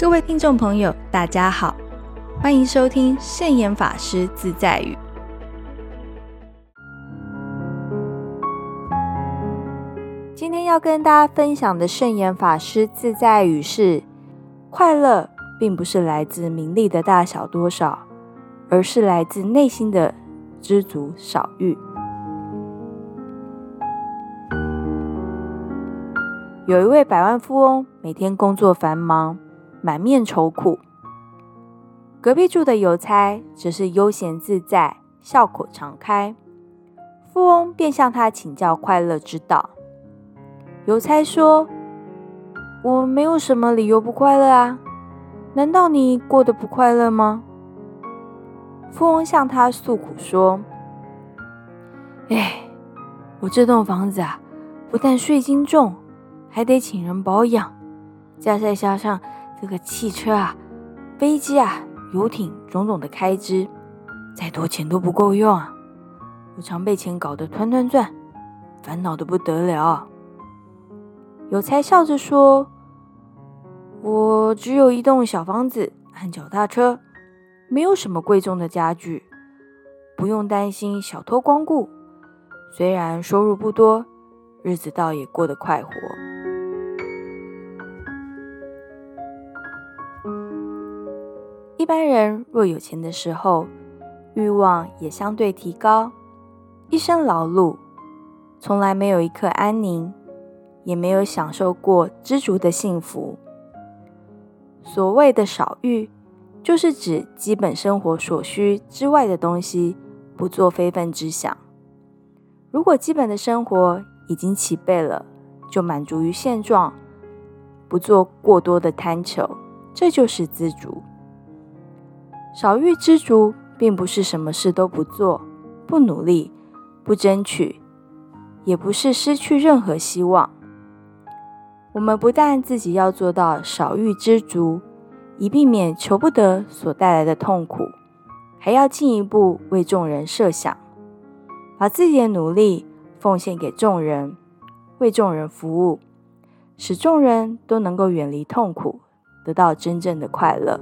各位听众朋友，大家好，欢迎收听圣严法师自在语。今天要跟大家分享的圣严法师自在语是：快乐并不是来自名利的大小多少，而是来自内心的知足少欲。有一位百万富翁，每天工作繁忙，满面愁苦。隔壁住的邮差则是悠闲自在，笑口常开。富翁便向他请教快乐之道。邮差说：“我没有什么理由不快乐啊，难道你过得不快乐吗？”富翁向他诉苦说：“哎，我这栋房子啊，不但税金重。”还得请人保养，加再加上这个汽车啊、飞机啊、游艇种种的开支，再多钱都不够用啊！我常被钱搞得团团转，烦恼的不得了。有才笑着说：“我只有一栋小房子和脚踏车，没有什么贵重的家具，不用担心小偷光顾。虽然收入不多，日子倒也过得快活。”一般人若有钱的时候，欲望也相对提高，一生劳碌，从来没有一刻安宁，也没有享受过知足的幸福。所谓的少欲，就是指基本生活所需之外的东西不做非分之想。如果基本的生活已经齐备了，就满足于现状，不做过多的贪求，这就是知足。少欲知足，并不是什么事都不做、不努力、不争取，也不是失去任何希望。我们不但自己要做到少欲知足，以避免求不得所带来的痛苦，还要进一步为众人设想，把自己的努力奉献给众人，为众人服务，使众人都能够远离痛苦，得到真正的快乐。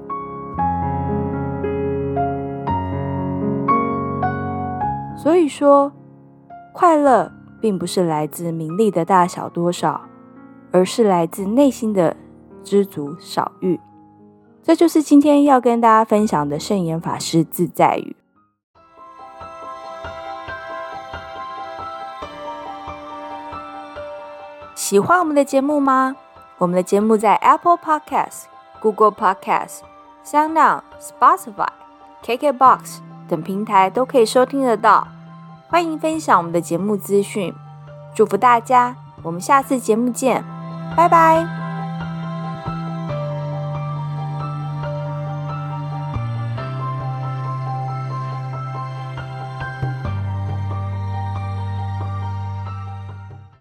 所以说，快乐并不是来自名利的大小多少，而是来自内心的知足少欲。这就是今天要跟大家分享的圣严法师自在语。喜欢我们的节目吗？我们的节目在 Apple Podcast、Google Podcast、SoundOn、Spotify、KKBox 等平台都可以收听得到。欢迎分享我们的节目资讯，祝福大家！我们下次节目见，拜拜。